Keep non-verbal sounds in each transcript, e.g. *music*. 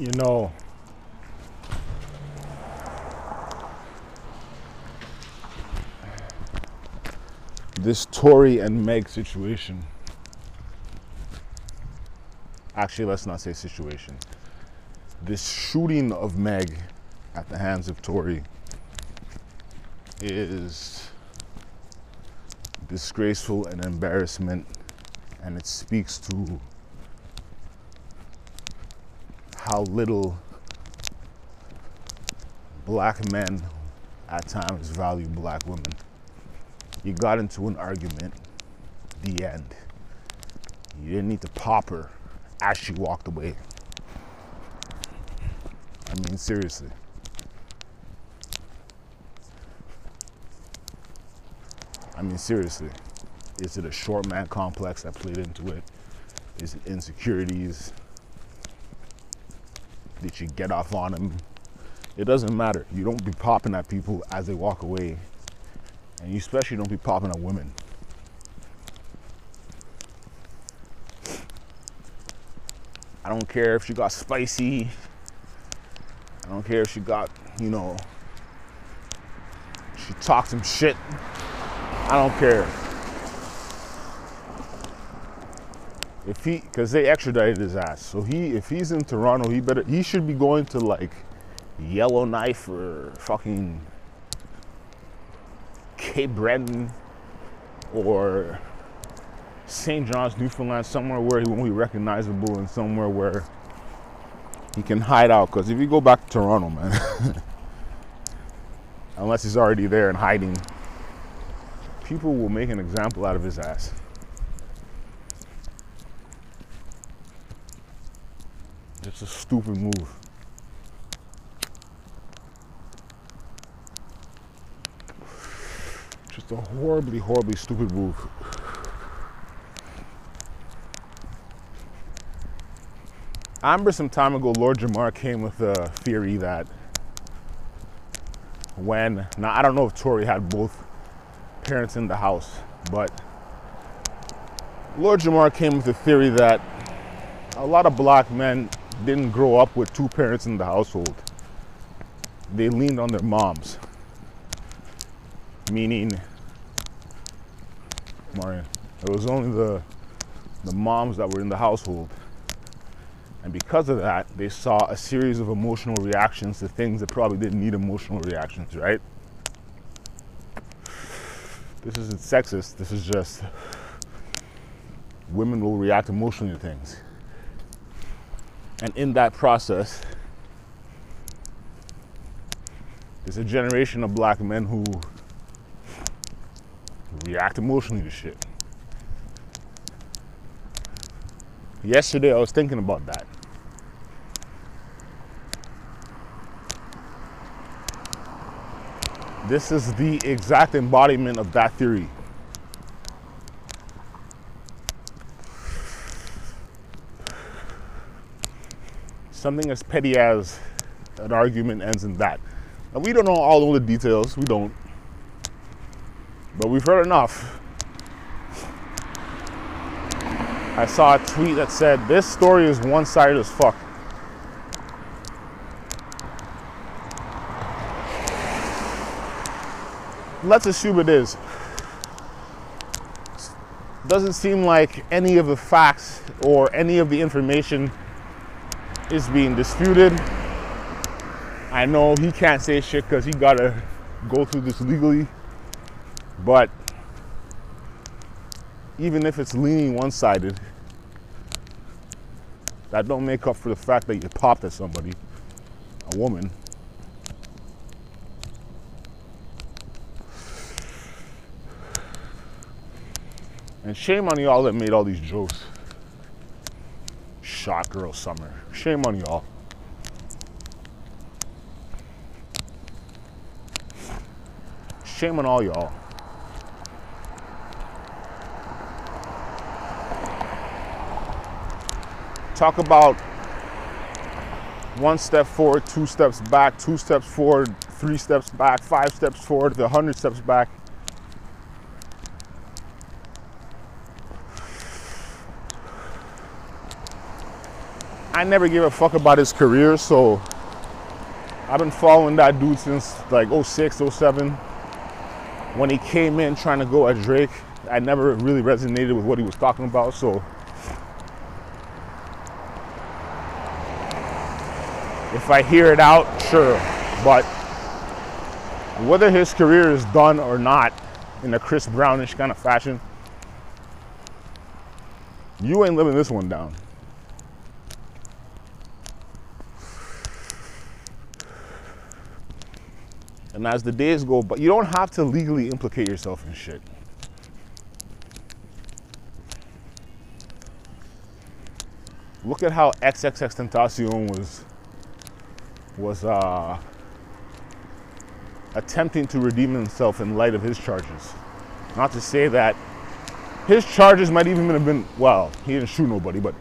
you know, this Tory and Meg situation. Actually, let's not say situation. This shooting of Meg at the hands of Tory is disgraceful and embarrassment, and it speaks to how little black men at times value black women. You got into an argument, the end. You didn't need to pop her as she walked away. I mean, seriously. I mean, seriously. Is it a short man complex that played into it? Is it insecurities? Did you get off on him? It doesn't matter. You don't be popping at people as they walk away. And you especially don't be popping at women. I don't care if she got spicy. I don't care if she got, you know, she talked some shit. I don't care. If he, because they extradited his ass, so he, if he's in Toronto, he better, he should be going to like Yellowknife or fucking Cape Breton or St. John's, Newfoundland, somewhere where he won't be recognizable and somewhere where he can hide out. Because if you go back to Toronto, man, *laughs* unless he's already there and hiding, people will make an example out of his ass. It's a stupid move. Just a horribly, horribly stupid move. I remember some time ago, Lord Jamar came with a theory that when, now I don't know if Tory had both parents in the house, but Lord Jamar came with a theory that a lot of black men didn't grow up with two parents in the household. They leaned on their moms. Meaning, Marion, it was only the, the moms that were in the household and because of that, they saw a series of emotional reactions to things that probably didn't need emotional reactions, right? This isn't sexist, this is just women will react emotionally to things. And in that process, there's a generation of black men who react emotionally to shit. Yesterday, I was thinking about that. This is the exact embodiment of that theory. Something as petty as an argument ends in that. Now, we don't know all the details, we don't. But we've heard enough I saw a tweet that said, This story is one sided as fuck. Let's assume it is. Doesn't seem like any of the facts or any of the information is being disputed. I know he can't say shit because he gotta go through this legally, but even if it's leaning one-sided, that don't make up for the fact that you popped at somebody, a woman. And shame on y'all that made all these jokes. Shot girl summer. Shame on y'all. Shame on all y'all. talk about one step forward, two steps back, two steps forward, three steps back, five steps forward, the hundred steps back. I never gave a fuck about his career, so I've been following that dude since like 06, 07. When he came in trying to go at Drake, I never really resonated with what he was talking about, so if I hear it out, sure. But whether his career is done or not in a Chris Brownish kind of fashion, you ain't living this one down. And as the days go, but you don't have to legally implicate yourself in shit. Look at how XXXTentacion was was uh, attempting to redeem himself in light of his charges. Not to say that his charges might even have been well, he didn't shoot nobody, but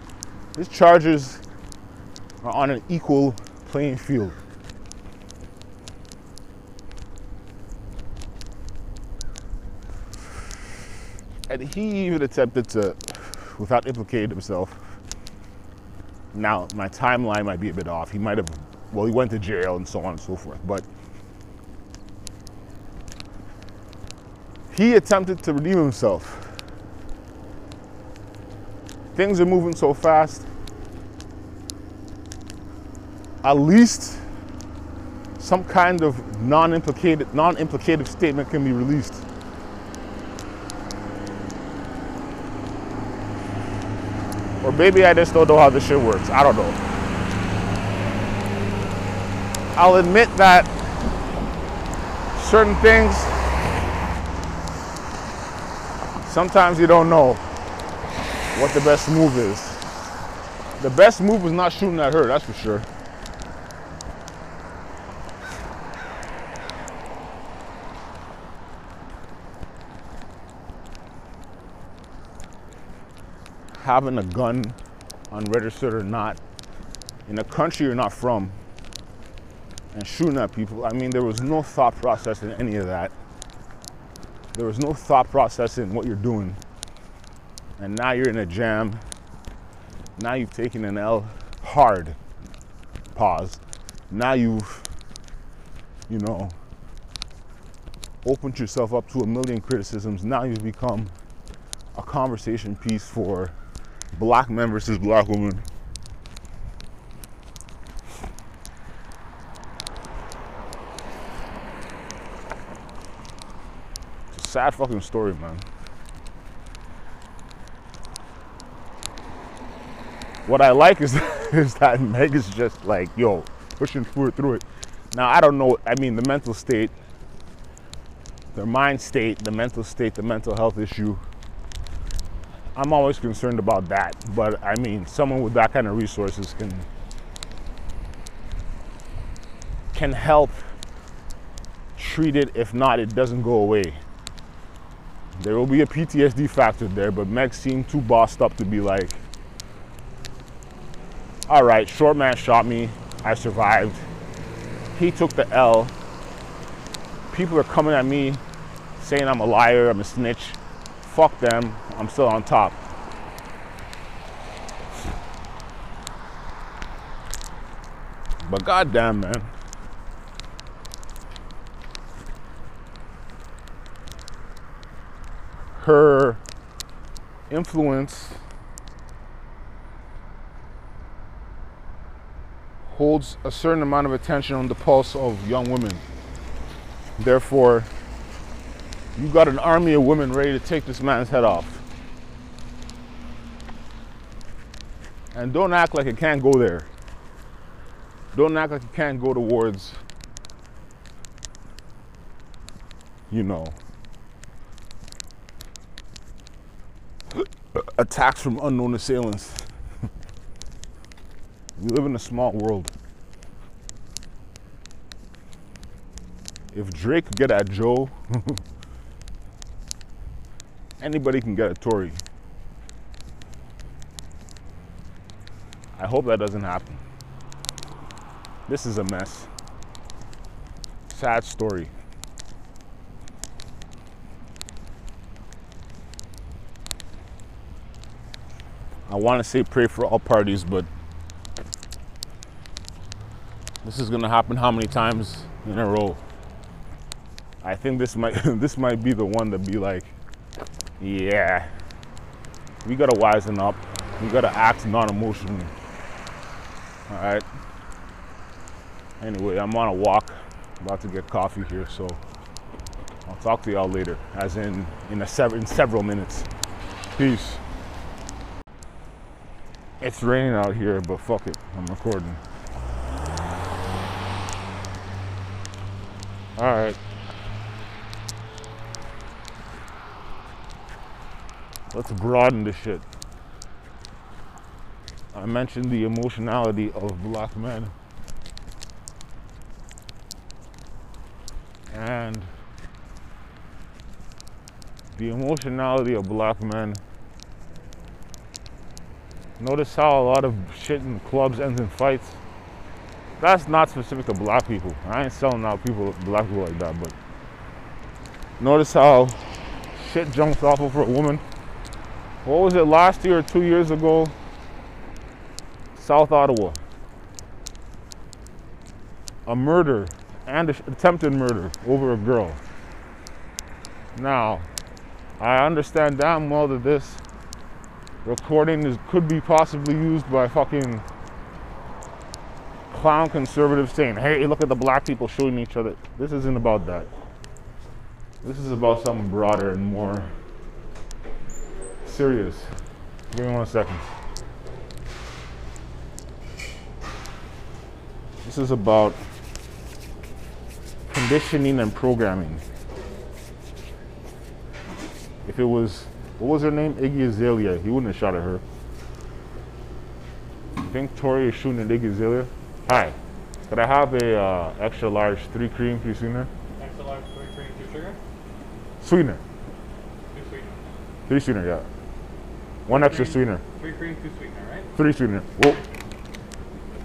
his charges are on an equal playing field. And he even attempted to, without implicating himself. Now, my timeline might be a bit off. He might have, well, he went to jail and so on and so forth. But he attempted to redeem himself. Things are moving so fast. At least some kind of non-implicated, non-implicative statement can be released. Or maybe I just don't know how this shit works. I don't know. I'll admit that certain things, sometimes you don't know what the best move is. The best move is not shooting at her, that's for sure. Having a gun unregistered or not in a country you're not from and shooting at people. I mean, there was no thought process in any of that. There was no thought process in what you're doing. And now you're in a jam. Now you've taken an L hard. Pause. Now you've, you know, opened yourself up to a million criticisms. Now you've become a conversation piece for black men versus black women. It's a sad fucking story, man. What I like is, *laughs* is that Meg is just like, yo, pushing through it, through it. Now, I don't know, I mean, the mental state, their mind state, the mental state, the mental health issue, I'm always concerned about that. But I mean, someone with that kind of resources can can help treat it. If not, it doesn't go away. There will be a PTSD factor there, but Meg seemed too bossed up to be like, all right, short man shot me. I survived. He took the L. People are coming at me saying I'm a liar, I'm a snitch. Fuck them. I'm still on top. But goddamn, man. Her influence holds a certain amount of attention on the pulse of young women. Therefore, you got an army of women ready to take this man's head off. And don't act like it can't go there. Don't act like it can't go towards, you know, *gasps* attacks from unknown assailants. *laughs* we live in a small world. If Drake could get at Joe, *laughs* anybody can get at Tory. I hope that doesn't happen. This is a mess. Sad story. I want to say pray for all parties, but This is gonna happen how many times in a row? I think this might *laughs* this might be the one to be like, yeah, we gotta wisen up. We gotta act non-emotionally. All right. Anyway, I'm on a walk, about to get coffee here, so I'll talk to y'all later, as in in a sev- in several minutes. Peace. It's raining out here, but fuck it, I'm recording. All right. Let's broaden the shit. I mentioned the emotionality of black men. And the emotionality of black men. Notice how a lot of shit in clubs ends in fights. That's not specific to black people. I ain't selling out people, black people like that, but notice how shit jumps off over a woman. What was it last year or two years ago? South Ottawa. A murder and attempted murder over a girl. Now, I understand damn well that this recording is, could be possibly used by fucking clown conservatives saying, hey, look at the black people shooting each other. This isn't about that. This is about something broader and more serious. Give me one second. This is about conditioning and programming. If it was, what was her name? Iggy Azalea. He wouldn't have shot at her. I think Tory is shooting at Iggy Azalea. Hi. Could I have a uh, extra large three cream, three sweetener? Extra large, three cream, two sugar, Sweetener. two sweetener. Three sweetener, yeah. One extra cream. sweetener. Three cream, two sweetener, right? Three sweetener. Whoa.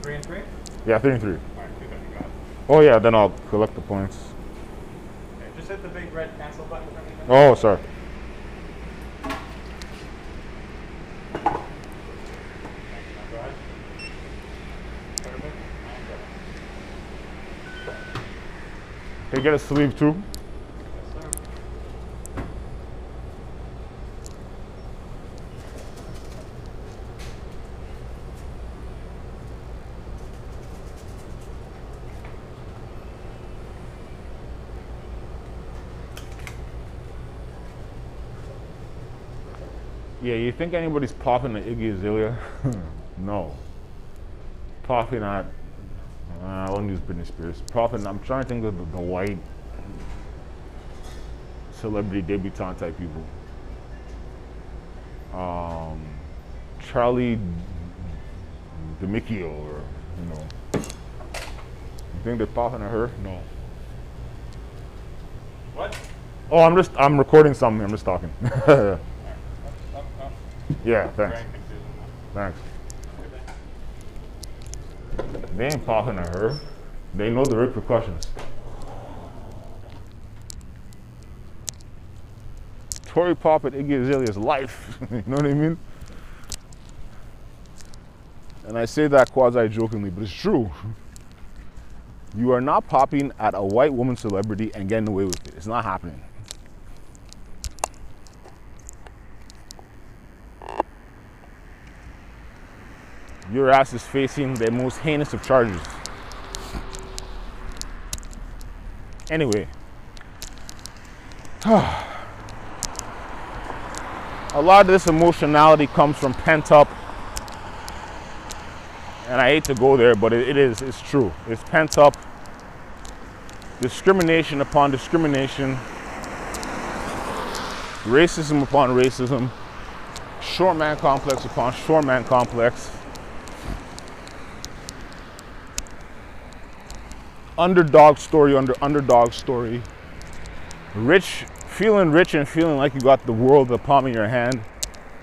Three and three? Yeah, three and three. Alright, two fifty, got it. Oh yeah, then I'll collect the points. Okay, just hit the big red cancel button for me. then. Oh, sorry. Thank you, now go ahead. Perfect. And go. Can you get a sleeve too? Yeah, you think anybody's popping the Iggy Azalea? no. Popping at, uh, I won't use Britney Spears. Popping, I'm trying to think of the, the white celebrity debutante type people. Um, Charlie D'Amicchio, or, you know. You think they're popping at her? No. What? Oh, I'm just, I'm recording something, I'm just talking. *laughs* Yeah, thanks. Thanks. They ain't popping at her. They know the repercussions. Tory pop at Iggy Azalea's life. *laughs* you know what I mean? And I say that quasi jokingly, but it's true. You are not popping at a white woman celebrity and getting away with it. It's not happening. Your ass is facing the most heinous of charges. Anyway, *sighs* a lot of this emotionality comes from pent up, and I hate to go there, but it, is, it's true. It's pent up discrimination upon discrimination, racism upon racism, short man complex upon short man complex. Underdog story under underdog story. Rich, feeling rich and feeling like you got the world the palm of your hand.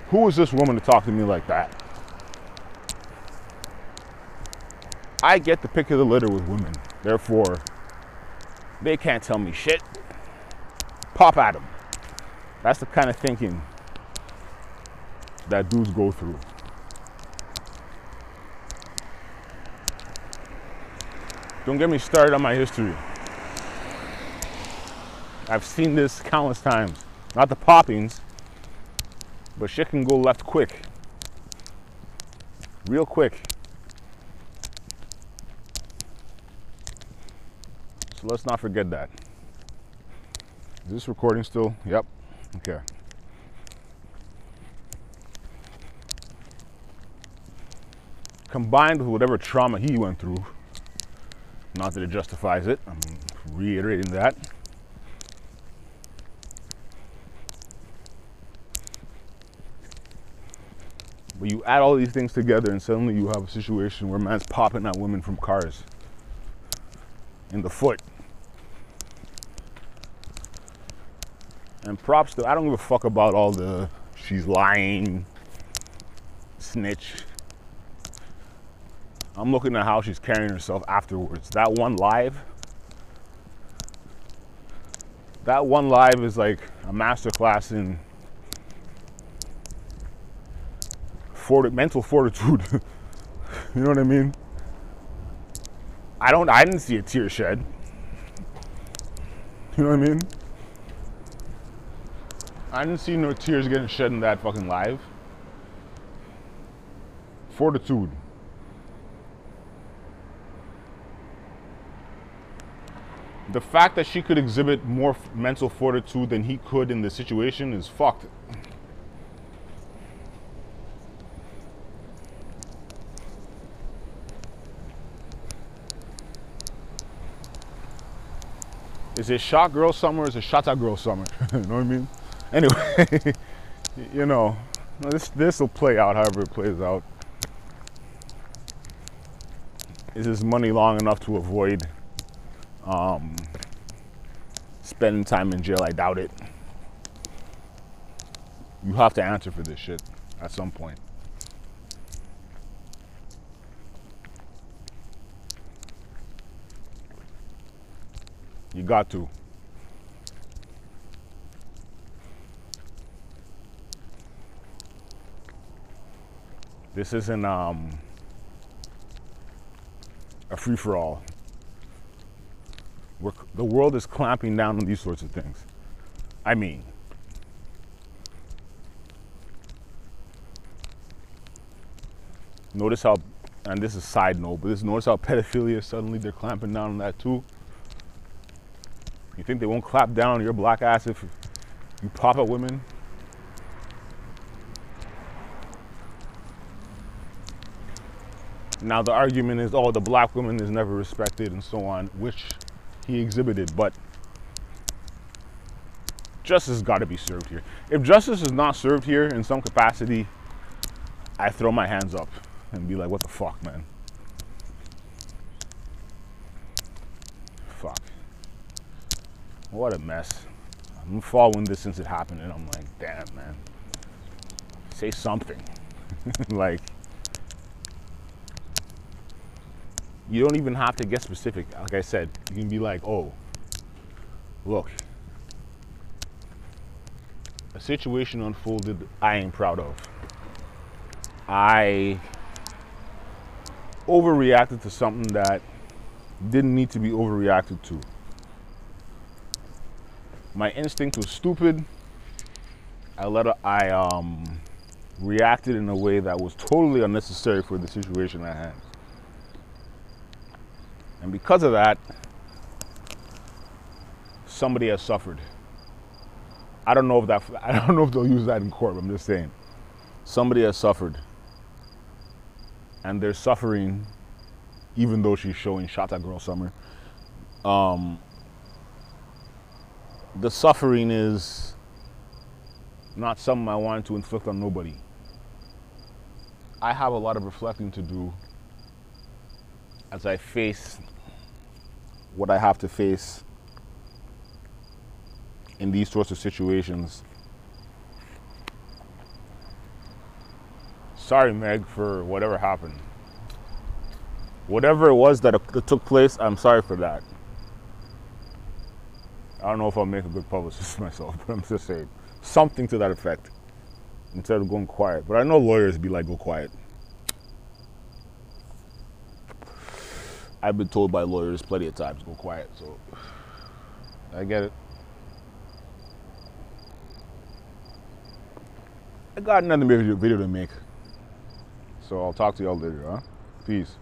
Who is this woman to talk to me like that? I get the pick of the litter with women. Therefore, they can't tell me shit. Pop at them. That's the kind of thinking that dudes go through. Don't get me started on my history. I've seen this countless times. Not the poppings, but shit can go left quick. Real quick. So let's not forget that. Is this recording still? Yep. Okay. Combined with whatever trauma he went through, not that it justifies it, I'm reiterating that. But you add all these things together, and suddenly you have a situation where man's popping at women from cars in the foot. And props to, I don't give a fuck about all the she's lying, snitch. I'm looking at how she's carrying herself afterwards. That one live, that one live is like a masterclass in fort- mental fortitude. *laughs* you know what I mean? I don't. I didn't see a tear shed. You know what I mean? I didn't see no tears getting shed in that fucking live. Fortitude. The fact that she could exhibit more mental fortitude than he could in the situation is fucked. Is it shot girl summer or is it shota girl summer? *laughs* you know what I mean? Anyway, *laughs* you know, this this will play out however it plays out. Is his money long enough to avoid um, spending time in jail? I doubt it. You have to answer for this shit at some point. You got to. This isn't um, a free for all. The world is clamping down on these sorts of things. I mean, notice how, and this is side note, but this notice how *laughs* pedophilia suddenly they're clamping down on that too. You think they won't clap down on your black ass if you pop at women? Now the argument is, oh, the black woman is never respected and so on, which he exhibited, but justice has got to be served here. If justice is not served here in some capacity, I throw my hands up and be like, what the fuck, man? Fuck. What a mess. I'm following this since it happened, and I'm like, damn, man. Say something. *laughs* like, you don't even have to get specific. Like I said, you can be like, oh, look, a situation unfolded I ain't proud of. I overreacted to something that didn't need to be overreacted to. My instinct was stupid. I let I um reacted in a way that was totally unnecessary for the situation at hand. And because of that, somebody has suffered. I don't know if that *laughs* I don't know if they'll use that in court. But I'm just saying. Somebody has suffered. And they're suffering even though she's showing Shota Girl Summer. Um, the suffering is not something I wanted to inflict on nobody. I have a lot of reflecting to do as I face what I have to face in these sorts of situations. Sorry, Meg, for whatever happened. Whatever it was that, uh, that took place, I'm sorry for that. I don't know if I'll make a good publicist *laughs* myself, but I'm just saying something to that effect instead of going quiet. But I know lawyers be like, go quiet. I've been told by lawyers plenty of times go quiet. So I get it. I got another video video to make. So I'll talk to y'all later, huh? Peace.